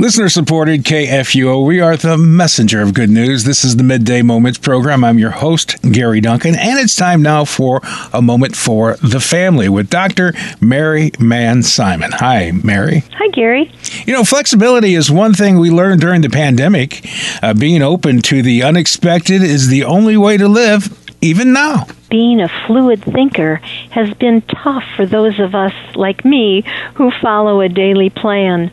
Listener supported KFUO. We are the messenger of good news. This is the Midday Moments program. I'm your host, Gary Duncan, and it's time now for a moment for the family with Dr. Mary Manz Simon. Hi, Mary. Hi, Gary. You know, flexibility is one thing we learned during the pandemic. Uh, being open to the unexpected is the only way to live, even now being a fluid thinker has been tough for those of us like me who follow a daily plan.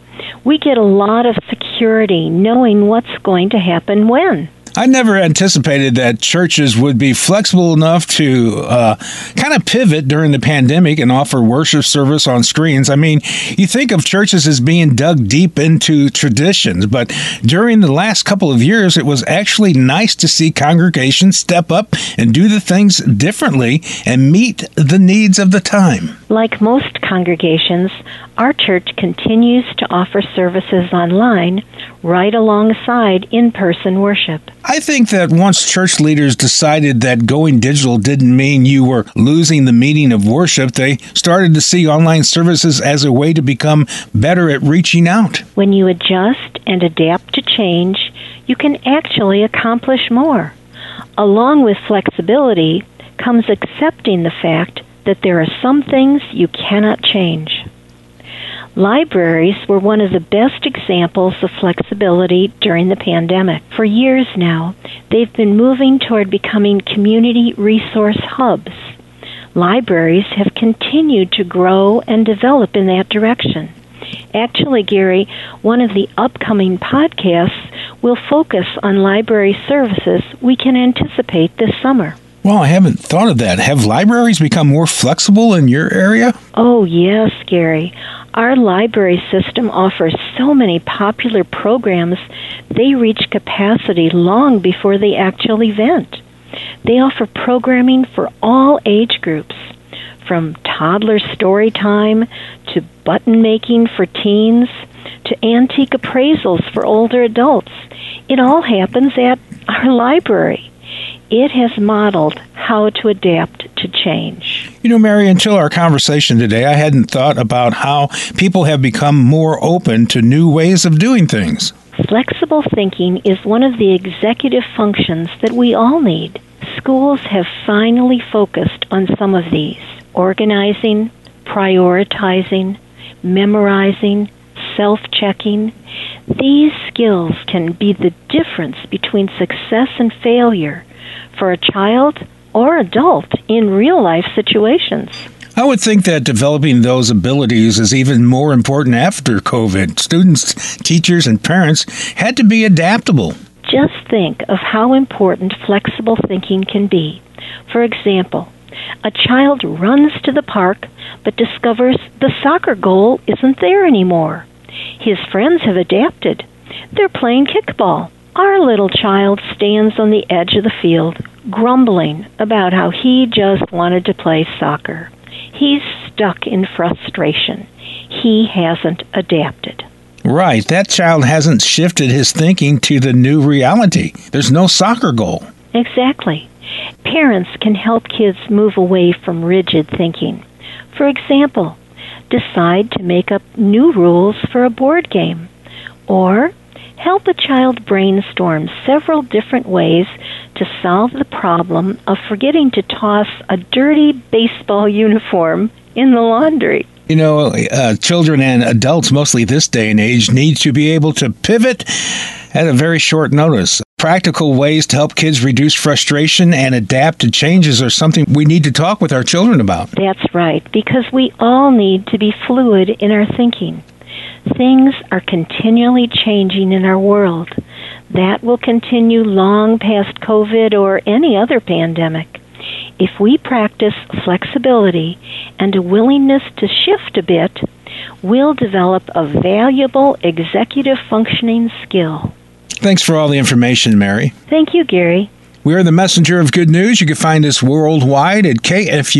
We get a lot of security knowing what's going to happen when. I never anticipated that churches would be flexible enough to uh, kind of pivot during the pandemic and offer worship service on screens. I mean, you think of churches as being dug deep into traditions, but during the last couple of years, it was actually nice to see congregations step up and do the things differently and meet the needs of the time. Like most congregations, our church continues to offer services online right alongside in person worship. I think that once church leaders decided that going digital didn't mean you were losing the meaning of worship, they started to see online services as a way to become better at reaching out. When you adjust and adapt to change, you can actually accomplish more. Along with flexibility comes accepting the fact that there are some things you cannot change. Libraries were one of the best examples of flexibility during the pandemic. For years now, they've been moving toward becoming community resource hubs. Libraries have continued to grow and develop in that direction. Actually, Gary, one of the upcoming podcasts will focus on library services we can anticipate this summer. Well, I haven't thought of that. Have libraries become more flexible in your area? Oh, yes, Gary. Our library system offers so many popular programs, they reach capacity long before the actual event. They offer programming for all age groups, from toddler story time to button making for teens to antique appraisals for older adults. It all happens at our library. It has modeled how to adapt to change. You know, Mary, until our conversation today, I hadn't thought about how people have become more open to new ways of doing things. Flexible thinking is one of the executive functions that we all need. Schools have finally focused on some of these organizing, prioritizing, memorizing, self checking. These skills can be the difference between success and failure for a child or adult in real life situations. I would think that developing those abilities is even more important after COVID. Students, teachers, and parents had to be adaptable. Just think of how important flexible thinking can be. For example, a child runs to the park but discovers the soccer goal isn't there anymore. His friends have adapted. They're playing kickball. Our little child stands on the edge of the field, grumbling about how he just wanted to play soccer. He's stuck in frustration. He hasn't adapted. Right. That child hasn't shifted his thinking to the new reality. There's no soccer goal. Exactly. Parents can help kids move away from rigid thinking. For example, decide to make up new rules for a board game, or help a child brainstorm several different ways to solve the problem of forgetting to toss a dirty baseball uniform in the laundry. You know, uh, children and adults, mostly this day and age, need to be able to pivot at a very short notice. Practical ways to help kids reduce frustration and adapt to changes are something we need to talk with our children about. That's right, because we all need to be fluid in our thinking. Things are continually changing in our world. That will continue long past COVID or any other pandemic. If we practice flexibility and a willingness to shift a bit, we'll develop a valuable executive functioning skill. Thanks for all the information, Mary. Thank you, Gary. We are the messenger of good news. You can find us worldwide at kfuo.org.